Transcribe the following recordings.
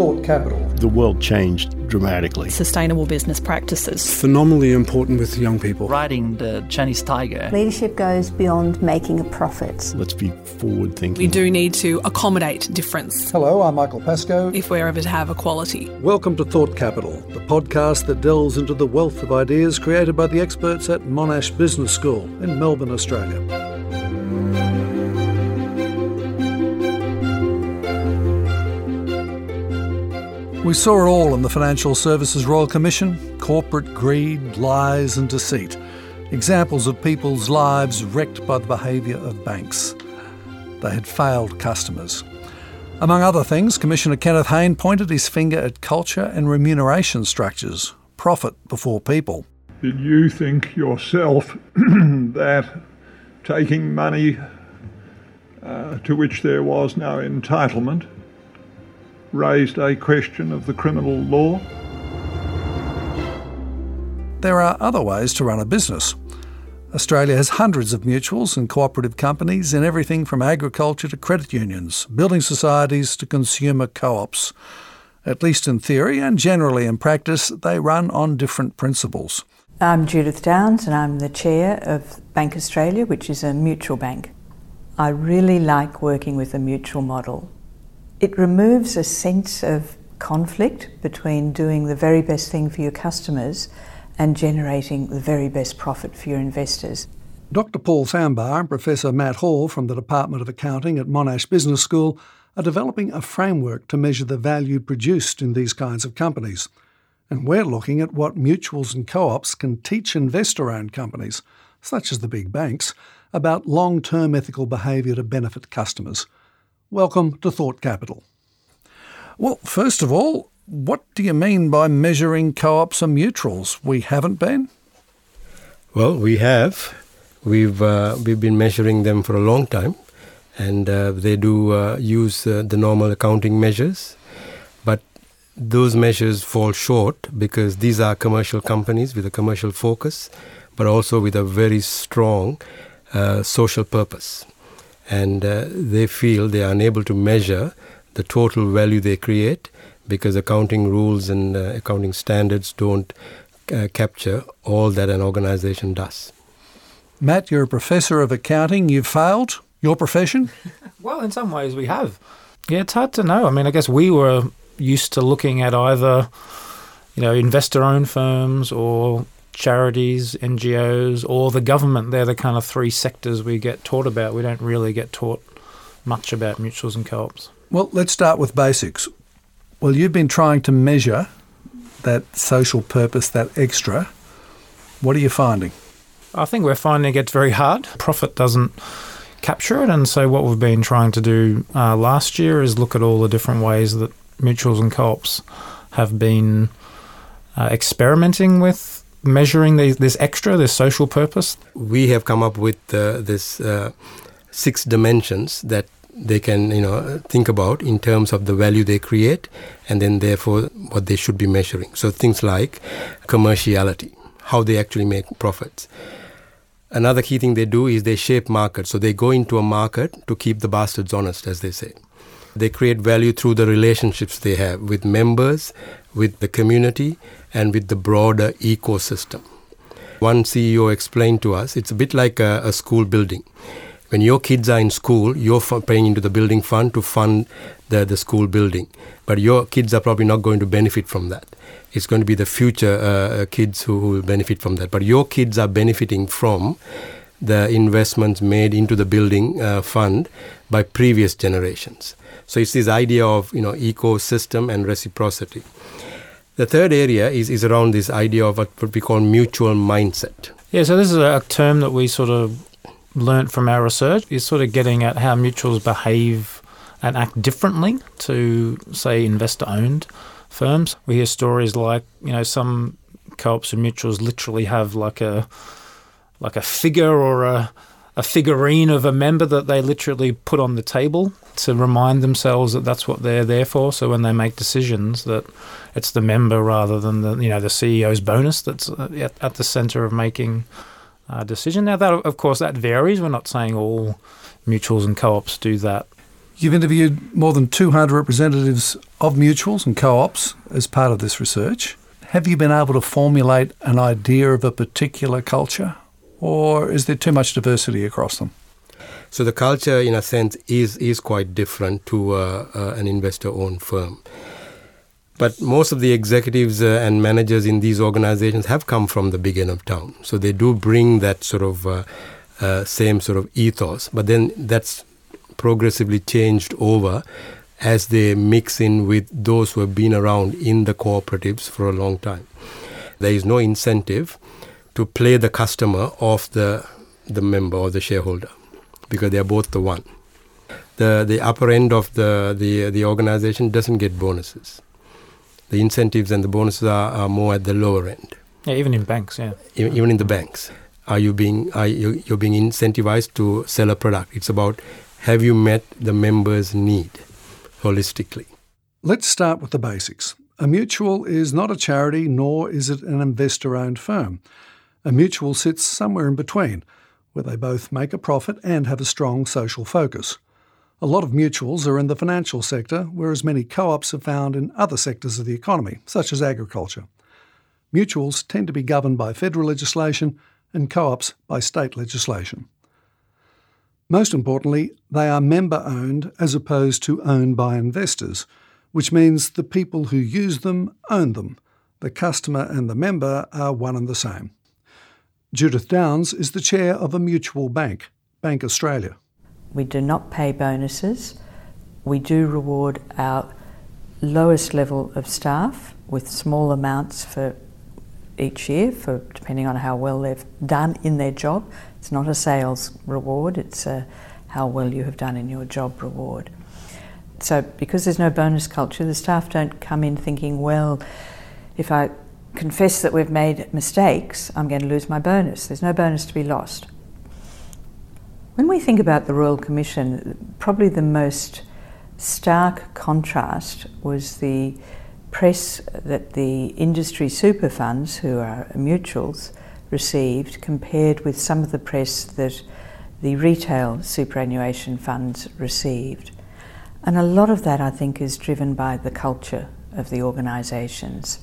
Thought Capital. The world changed dramatically. Sustainable business practices. Phenomenally important with young people. Riding the Chinese tiger. Leadership goes beyond making a profit. Let's be forward thinking. We do need to accommodate difference. Hello, I'm Michael Pascoe. If we're ever to have equality. Welcome to Thought Capital, the podcast that delves into the wealth of ideas created by the experts at Monash Business School in Melbourne, Australia. We saw it all in the Financial Services Royal Commission corporate greed, lies, and deceit. Examples of people's lives wrecked by the behaviour of banks. They had failed customers. Among other things, Commissioner Kenneth Hayne pointed his finger at culture and remuneration structures profit before people. Did you think yourself that taking money uh, to which there was no entitlement raised a question of the criminal law. There are other ways to run a business. Australia has hundreds of mutuals and cooperative companies in everything from agriculture to credit unions, building societies to consumer co ops. At least in theory and generally in practice, they run on different principles. I'm Judith Downs and I'm the chair of Bank Australia, which is a mutual bank. I really like working with a mutual model it removes a sense of conflict between doing the very best thing for your customers and generating the very best profit for your investors. Dr. Paul Thambar and Professor Matt Hall from the Department of Accounting at Monash Business School are developing a framework to measure the value produced in these kinds of companies. And we're looking at what mutuals and co ops can teach investor owned companies, such as the big banks, about long term ethical behaviour to benefit customers. Welcome to Thought Capital. Well, first of all, what do you mean by measuring co ops and mutuals? We haven't been? Well, we have. We've, uh, we've been measuring them for a long time, and uh, they do uh, use uh, the normal accounting measures. But those measures fall short because these are commercial companies with a commercial focus, but also with a very strong uh, social purpose and uh, they feel they are unable to measure the total value they create because accounting rules and uh, accounting standards don't uh, capture all that an organization does. Matt, you're a professor of accounting. You've failed your profession? well, in some ways we have. Yeah, it's hard to know. I mean, I guess we were used to looking at either, you know, investor-owned firms or charities, NGOs, or the government. They're the kind of three sectors we get taught about. We don't really get taught much about mutuals and co ops. Well, let's start with basics. Well, you've been trying to measure that social purpose, that extra. What are you finding? I think we're finding it gets very hard. Profit doesn't capture it. And so, what we've been trying to do uh, last year is look at all the different ways that mutuals and co ops have been uh, experimenting with measuring the, this extra, this social purpose? We have come up with uh, this uh, six dimensions that they can you know think about in terms of the value they create and then therefore what they should be measuring. So things like commerciality how they actually make profits. Another key thing they do is they shape markets so they go into a market to keep the bastards honest as they say. They create value through the relationships they have with members with the community and with the broader ecosystem. One CEO explained to us it's a bit like a, a school building. When your kids are in school, you're paying into the building fund to fund the, the school building. But your kids are probably not going to benefit from that. It's going to be the future uh, kids who, who will benefit from that. But your kids are benefiting from the investments made into the building uh, fund by previous generations. So it's this idea of you know ecosystem and reciprocity. The third area is, is around this idea of what we call mutual mindset. Yeah, so this is a term that we sort of learnt from our research. Is sort of getting at how mutuals behave and act differently to, say, investor-owned firms. We hear stories like, you know, some co-ops and mutuals literally have like a like a figure or a a figurine of a member that they literally put on the table to remind themselves that that's what they're there for. So when they make decisions, that it's the member rather than the you know the CEO's bonus that's uh, at, at the centre of making a decision. Now that of course that varies. We're not saying all mutuals and co-ops do that You've interviewed more than 200 representatives of mutuals and co ops as part of this research. Have you been able to formulate an idea of a particular culture, or is there too much diversity across them? So the culture, in a sense, is is quite different to uh, uh, an investor-owned firm. But most of the executives uh, and managers in these organizations have come from the big end of town, so they do bring that sort of uh, uh, same sort of ethos. But then that's progressively changed over as they mix in with those who have been around in the cooperatives for a long time. There is no incentive to play the customer of the the member or the shareholder because they are both the one. The the upper end of the the the organization doesn't get bonuses. The incentives and the bonuses are, are more at the lower end. Yeah, even in banks, yeah. Even, even in the banks, are you being are you you're being incentivized to sell a product? It's about have you met the member's need holistically. Let's start with the basics. A mutual is not a charity, nor is it an investor owned firm. A mutual sits somewhere in between where they both make a profit and have a strong social focus. A lot of mutuals are in the financial sector, whereas many co ops are found in other sectors of the economy, such as agriculture. Mutuals tend to be governed by federal legislation and co ops by state legislation. Most importantly, they are member owned as opposed to owned by investors, which means the people who use them own them. The customer and the member are one and the same. Judith Downs is the chair of a mutual bank, Bank Australia. We do not pay bonuses. We do reward our lowest level of staff with small amounts for each year for depending on how well they've done in their job. It's not a sales reward, it's a how well you have done in your job reward. So because there's no bonus culture, the staff don't come in thinking, well, if I confess that we've made mistakes, I'm going to lose my bonus. There's no bonus to be lost. When we think about the Royal Commission, probably the most stark contrast was the press that the industry super funds, who are mutuals, received compared with some of the press that the retail superannuation funds received. And a lot of that, I think, is driven by the culture of the organisations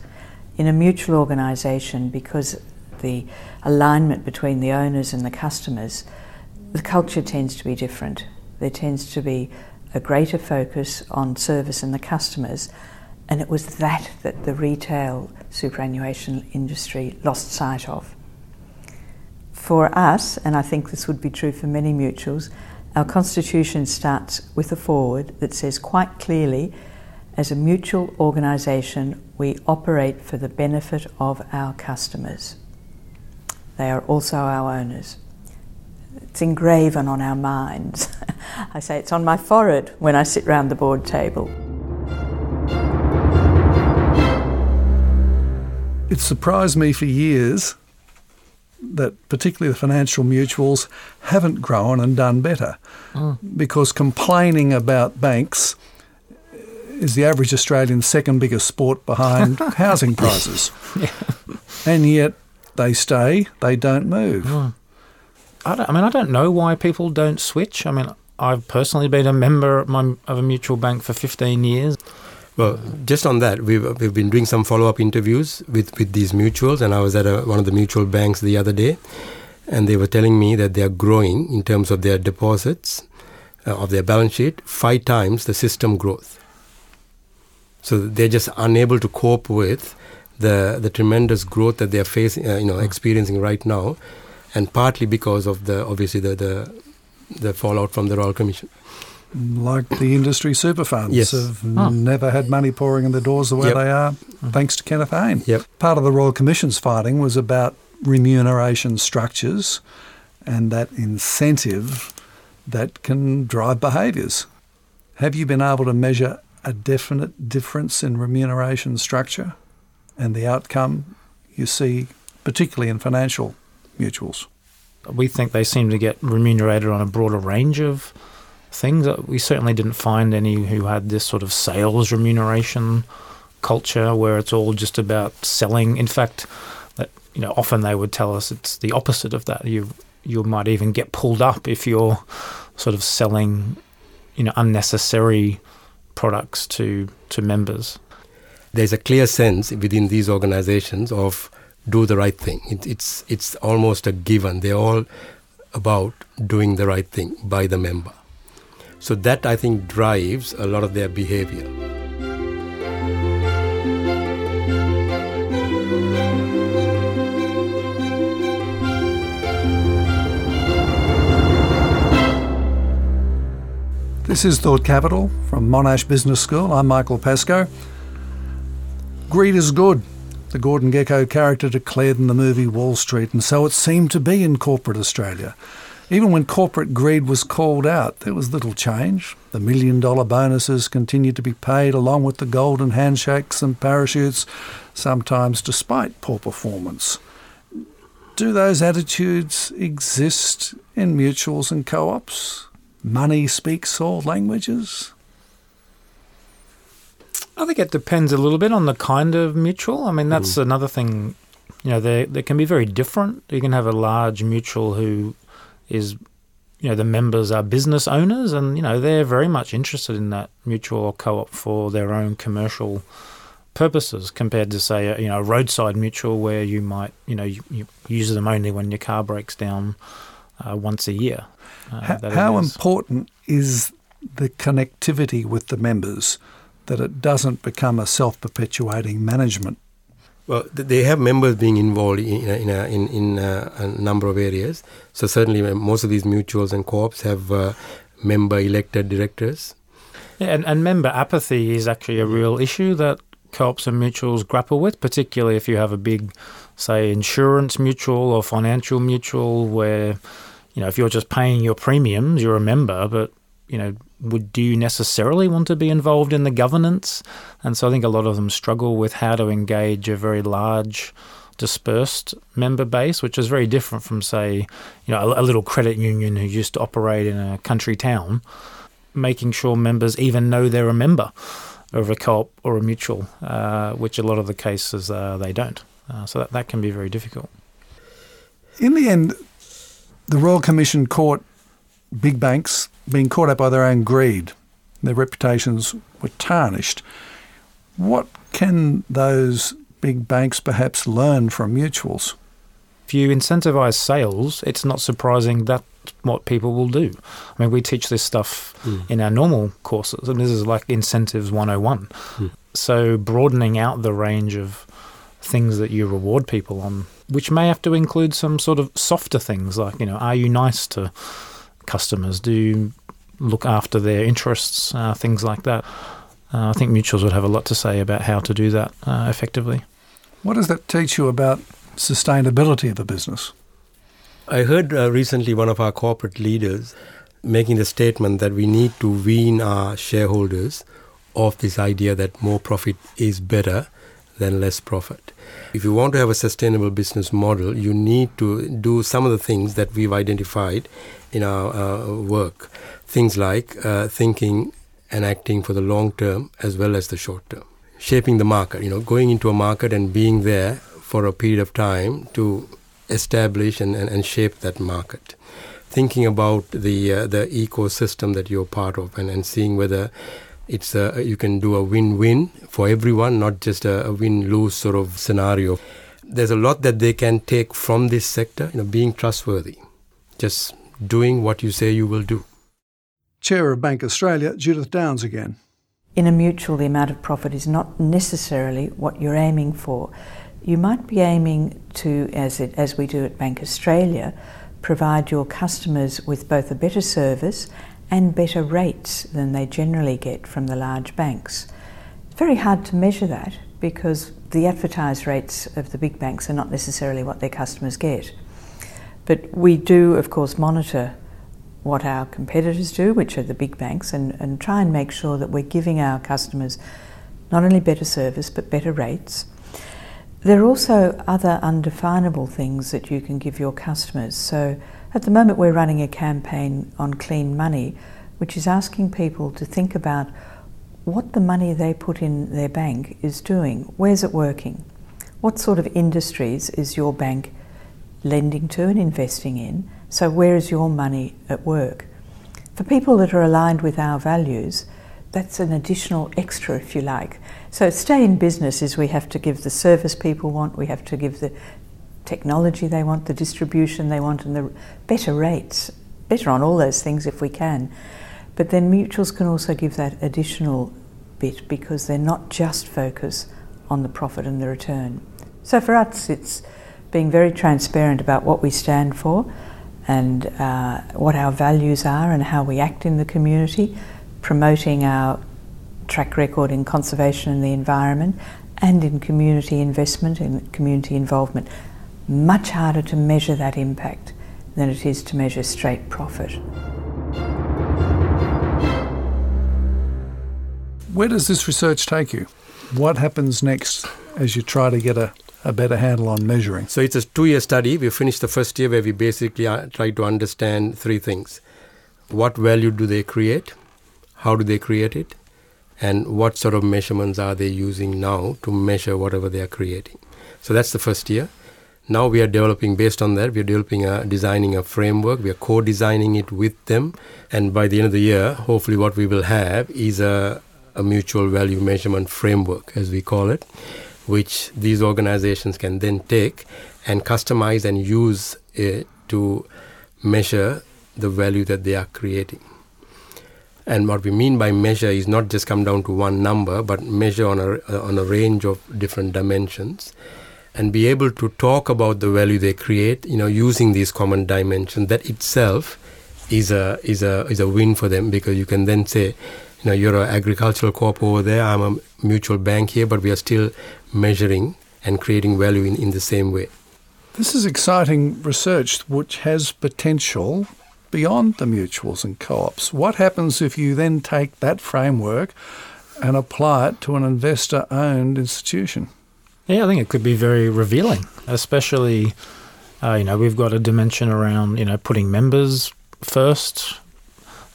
in a mutual organisation, because the alignment between the owners and the customers, the culture tends to be different. There tends to be a greater focus on service and the customers, and it was that that the retail superannuation industry lost sight of. For us, and I think this would be true for many mutuals, our constitution starts with a foreword that says quite clearly as a mutual organisation, we operate for the benefit of our customers. They are also our owners. It's engraven on our minds. I say it's on my forehead when I sit round the board table. It surprised me for years that particularly the financial mutuals haven't grown and done better mm. because complaining about banks is the average Australian's second biggest sport behind housing prices. Yeah. And yet they stay, they don't move. Mm. I, I, mean, I don't know why people don't switch. I mean, I've personally been a member of, my, of a mutual bank for 15 years. Well, just on that, we've, we've been doing some follow up interviews with, with these mutuals, and I was at a, one of the mutual banks the other day, and they were telling me that they are growing in terms of their deposits, uh, of their balance sheet, five times the system growth. So they're just unable to cope with the the tremendous growth that they're facing, uh, you know, experiencing right now, and partly because of the obviously the the, the fallout from the Royal Commission like the industry super funds yes. have oh. never had money pouring in the doors the way yep. they are, thanks to Kenneth Hayne. Yep. Part of the Royal Commission's fighting was about remuneration structures and that incentive that can drive behaviours. Have you been able to measure a definite difference in remuneration structure and the outcome you see, particularly in financial mutuals? We think they seem to get remunerated on a broader range of things. Uh, we certainly didn't find any who had this sort of sales remuneration culture where it's all just about selling. In fact, that you know, often they would tell us it's the opposite of that. You you might even get pulled up if you're sort of selling you know unnecessary products to to members. There's a clear sense within these organizations of do the right thing. It, it's it's almost a given. They're all about doing the right thing by the member. So that I think drives a lot of their behavior. This is Thought Capital from Monash Business School. I'm Michael Pascoe. Greed is good. The Gordon Gekko character declared in the movie Wall Street, and so it seemed to be in corporate Australia. Even when corporate greed was called out, there was little change. The million dollar bonuses continued to be paid along with the golden handshakes and parachutes, sometimes despite poor performance. Do those attitudes exist in mutuals and co ops? Money speaks all languages? I think it depends a little bit on the kind of mutual. I mean, that's mm. another thing. You know, they they can be very different. You can have a large mutual who is, you know, the members are business owners, and you know they're very much interested in that mutual or co-op for their own commercial purposes, compared to say, a, you know, a roadside mutual where you might, you know, you, you use them only when your car breaks down uh, once a year. Uh, how, how important is the connectivity with the members that it doesn't become a self perpetuating management? Well, they have members being involved in, in, a, in, in a, a, number of areas. So, certainly, uh, most of these mutuals and co ops have uh, member elected directors. Yeah, and, and member apathy is actually a real issue that co ops and mutuals grapple with, particularly if you have a big, say, insurance mutual or financial mutual where you know, if you're just paying your premiums, you're a member, but you know, would do you necessarily want to be involved in the governance? And so I think a lot of them struggle with how to engage a very large dispersed member base, which is very different from, say, you know, a, a, little credit union who used to operate in a country town, making sure members even know they're a member of a co-op or a mutual, uh, which a lot of the cases uh, they don't. Uh, so that, that can be very difficult. In the end, the Royal Commission caught big banks being caught up by their own greed. Their reputations were tarnished. What can those big banks perhaps learn from mutuals? If you incentivize sales, it's not surprising that what people will do. I mean, we teach this stuff mm. in our normal courses, and this is like incentives 101. Mm. So, broadening out the range of things that you reward people on which may have to include some sort of softer things like, you know, are you nice to customers? Do you look after their interests? Uh, things like that. Uh, I think mutuals would have a lot to say about how to do that uh, effectively. What does that teach you about sustainability of a business? I heard uh, recently one of our corporate leaders making the statement that we need to wean our shareholders off this idea that more profit is better than less profit. If you want to have a sustainable business model, you need to do some of the things that we've identified in our uh, work. Things like uh, thinking and acting for the long term as well as the short term. Shaping the market, you know, going into a market and being there for a period of time to establish and, and, and shape that market. Thinking about the uh, the ecosystem that you're part of and, and seeing whether it's a, you can do a win-win for everyone, not just a, a win-lose sort of scenario. There's a lot that they can take from this sector, you know, being trustworthy, just doing what you say you will do. Chair of Bank Australia, Judith Downs again. In a mutual, the amount of profit is not necessarily what you're aiming for. You might be aiming to, as, it, as we do at Bank Australia, provide your customers with both a better service and better rates than they generally get from the large banks. It's very hard to measure that because the advertised rates of the big banks are not necessarily what their customers get. But we do, of course, monitor what our competitors do, which are the big banks, and, and try and make sure that we're giving our customers not only better service but better rates. There are also other undefinable things that you can give your customers. So at the moment, we're running a campaign on clean money, which is asking people to think about what the money they put in their bank is doing. Where's it working? What sort of industries is your bank lending to and investing in? So, where is your money at work? For people that are aligned with our values, that's an additional extra, if you like. So, stay in business is we have to give the service people want, we have to give the technology they want, the distribution they want, and the better rates, better on all those things if we can. But then mutuals can also give that additional bit because they're not just focused on the profit and the return. So for us, it's being very transparent about what we stand for and uh, what our values are and how we act in the community, promoting our track record in conservation and the environment and in community investment and community involvement. Much harder to measure that impact than it is to measure straight profit. Where does this research take you? What happens next as you try to get a, a better handle on measuring? So it's a two year study. We finished the first year where we basically uh, try to understand three things what value do they create, how do they create it, and what sort of measurements are they using now to measure whatever they are creating. So that's the first year. Now we are developing based on that. We are developing a designing a framework. We are co-designing it with them, and by the end of the year, hopefully, what we will have is a a mutual value measurement framework, as we call it, which these organizations can then take and customize and use it to measure the value that they are creating. And what we mean by measure is not just come down to one number, but measure on a, on a range of different dimensions and be able to talk about the value they create, you know, using these common dimensions. That itself is a, is a, is a win for them because you can then say, you know, you're an agricultural co-op over there, I'm a mutual bank here, but we are still measuring and creating value in, in the same way. This is exciting research which has potential beyond the mutuals and co-ops. What happens if you then take that framework and apply it to an investor-owned institution? Yeah, I think it could be very revealing, especially, uh, you know, we've got a dimension around, you know, putting members first,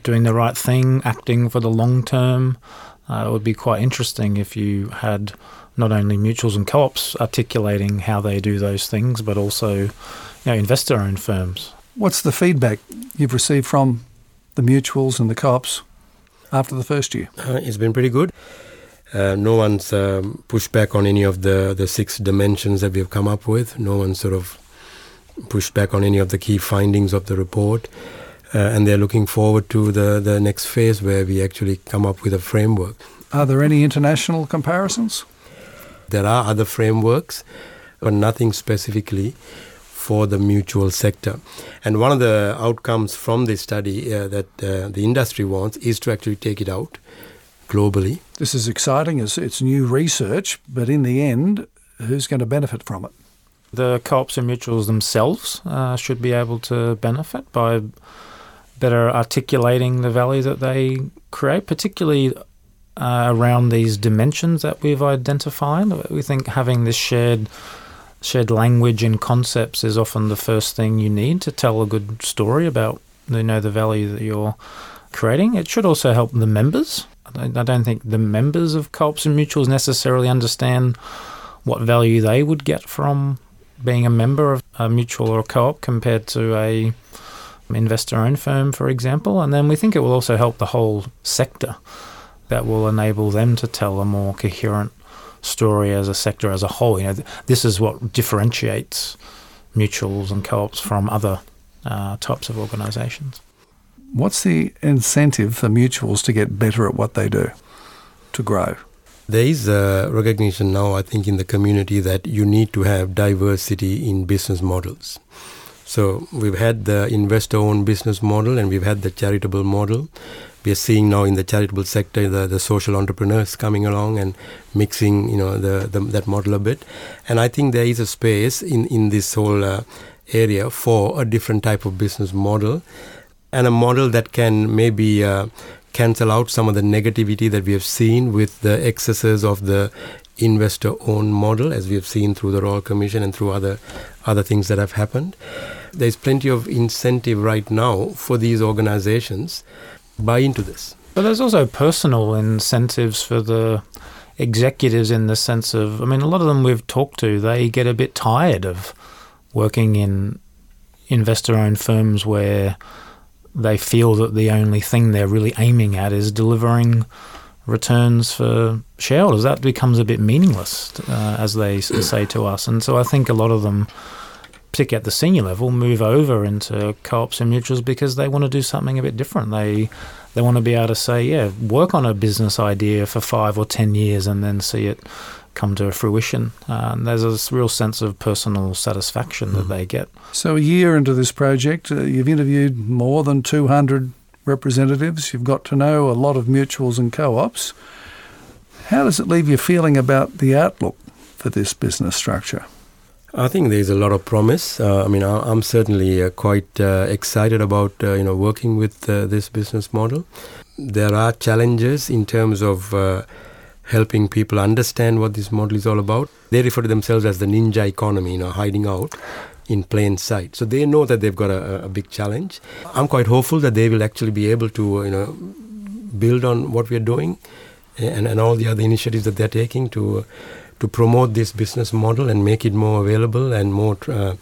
doing the right thing, acting for the long term. Uh, it would be quite interesting if you had not only mutuals and co-ops articulating how they do those things, but also you know, investor-owned firms. What's the feedback you've received from the mutuals and the co-ops after the first year? Uh, it's been pretty good. Uh, no one's um, pushed back on any of the, the six dimensions that we've come up with. No one's sort of pushed back on any of the key findings of the report uh, and they're looking forward to the, the next phase where we actually come up with a framework. Are there any international comparisons? There are other frameworks, but nothing specifically for the mutual sector. And one of the outcomes from this study uh, that uh, the industry wants is to actually take it out globally. This is exciting. It's, it's new research, but in the end, who's going to benefit from it? The co-ops and mutuals themselves uh, should be able to benefit by better articulating the value that they create, particularly uh, around these dimensions that we've identified. We think having this shared shared language and concepts is often the first thing you need to tell a good story about you know the value that you're creating. It should also help the members. I don't think the members of co-ops and mutuals necessarily understand what value they would get from being a member of a mutual or a co-op compared to a investor owned firm, for example. And then we think it will also help the whole sector that will enable them to tell a more coherent story as a sector as a whole. You know, this is what differentiates mutuals and co-ops from other uh, types of organisations. What's the incentive for mutuals to get better at what they do, to grow? There is a recognition now, I think, in the community that you need to have diversity in business models. So we've had the investor-owned business model and we've had the charitable model. We are seeing now in the charitable sector the, the social entrepreneurs coming along and mixing, you know, the, the that model a bit. And I think there is a space in in this whole uh, area for a different type of business model, and a model that can maybe. Uh, cancel out some of the negativity that we have seen with the excesses of the investor owned model as we have seen through the Royal Commission and through other other things that have happened there's plenty of incentive right now for these organizations buy into this. But there's also personal incentives for the executives in the sense of, I mean, a lot of them we've talked to, they get a bit tired of working in investor owned firms where they feel that the only thing they're really aiming at is delivering returns for shareholders. That becomes a bit meaningless, uh, as they say to us. And so I think a lot of them, particularly at the senior level, move over into co-ops and mutuals because they want to do something a bit different. They they want to be able to say, yeah, work on a business idea for five or ten years and then see it come to fruition. Uh, and there's a real sense of personal satisfaction mm. that they get. So, a year into this project, uh, you've interviewed more than 200 representatives, you've got to know a lot of mutuals and co ops. How does it leave you feeling about the outlook for this business structure? I think there's a lot of promise. Uh, I mean, I'm certainly uh, quite uh, excited about uh, you know working with uh, this business model. There are challenges in terms of uh, helping people understand what this model is all about. They refer to themselves as the ninja economy, you know, hiding out in plain sight. So they know that they've got a, a big challenge. I'm quite hopeful that they will actually be able to, you know, build on what we're doing and, and all the other initiatives that they're taking to to promote this business model and make it more available and more uh,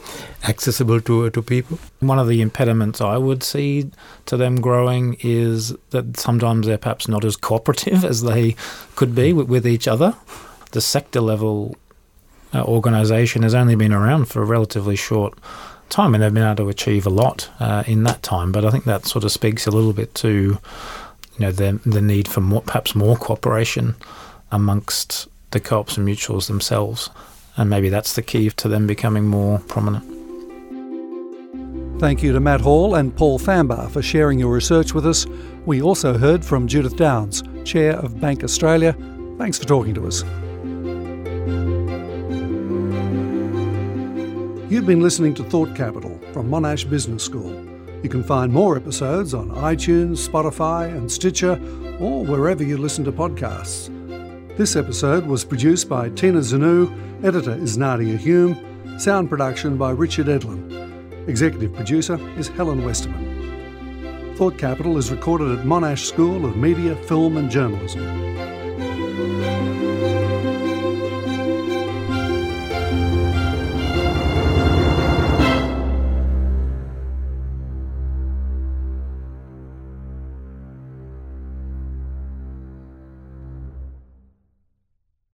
accessible to to people. One of the impediments I would see to them growing is that sometimes they're perhaps not as cooperative as they could be with, with each other. The sector level uh, organisation has only been around for a relatively short time, and they've been able to achieve a lot uh, in that time. But I think that sort of speaks a little bit to you know the the need for more, perhaps more cooperation amongst the co-ops and mutuals themselves, and maybe that's the key to them becoming more prominent. Thank you to Matt Hall and Paul Thambar for sharing your research with us. We also heard from Judith Downs, Chair of Bank Australia. Thanks for talking to us. You've been listening to Thought Capital from Monash Business School. You can find more episodes on iTunes, Spotify, and Stitcher, or wherever you listen to podcasts. This episode was produced by Tina Zanu, editor is Nadia Hume, sound production by Richard Edlin. Executive producer is Helen Westerman. Thought Capital is recorded at Monash School of Media, Film and Journalism.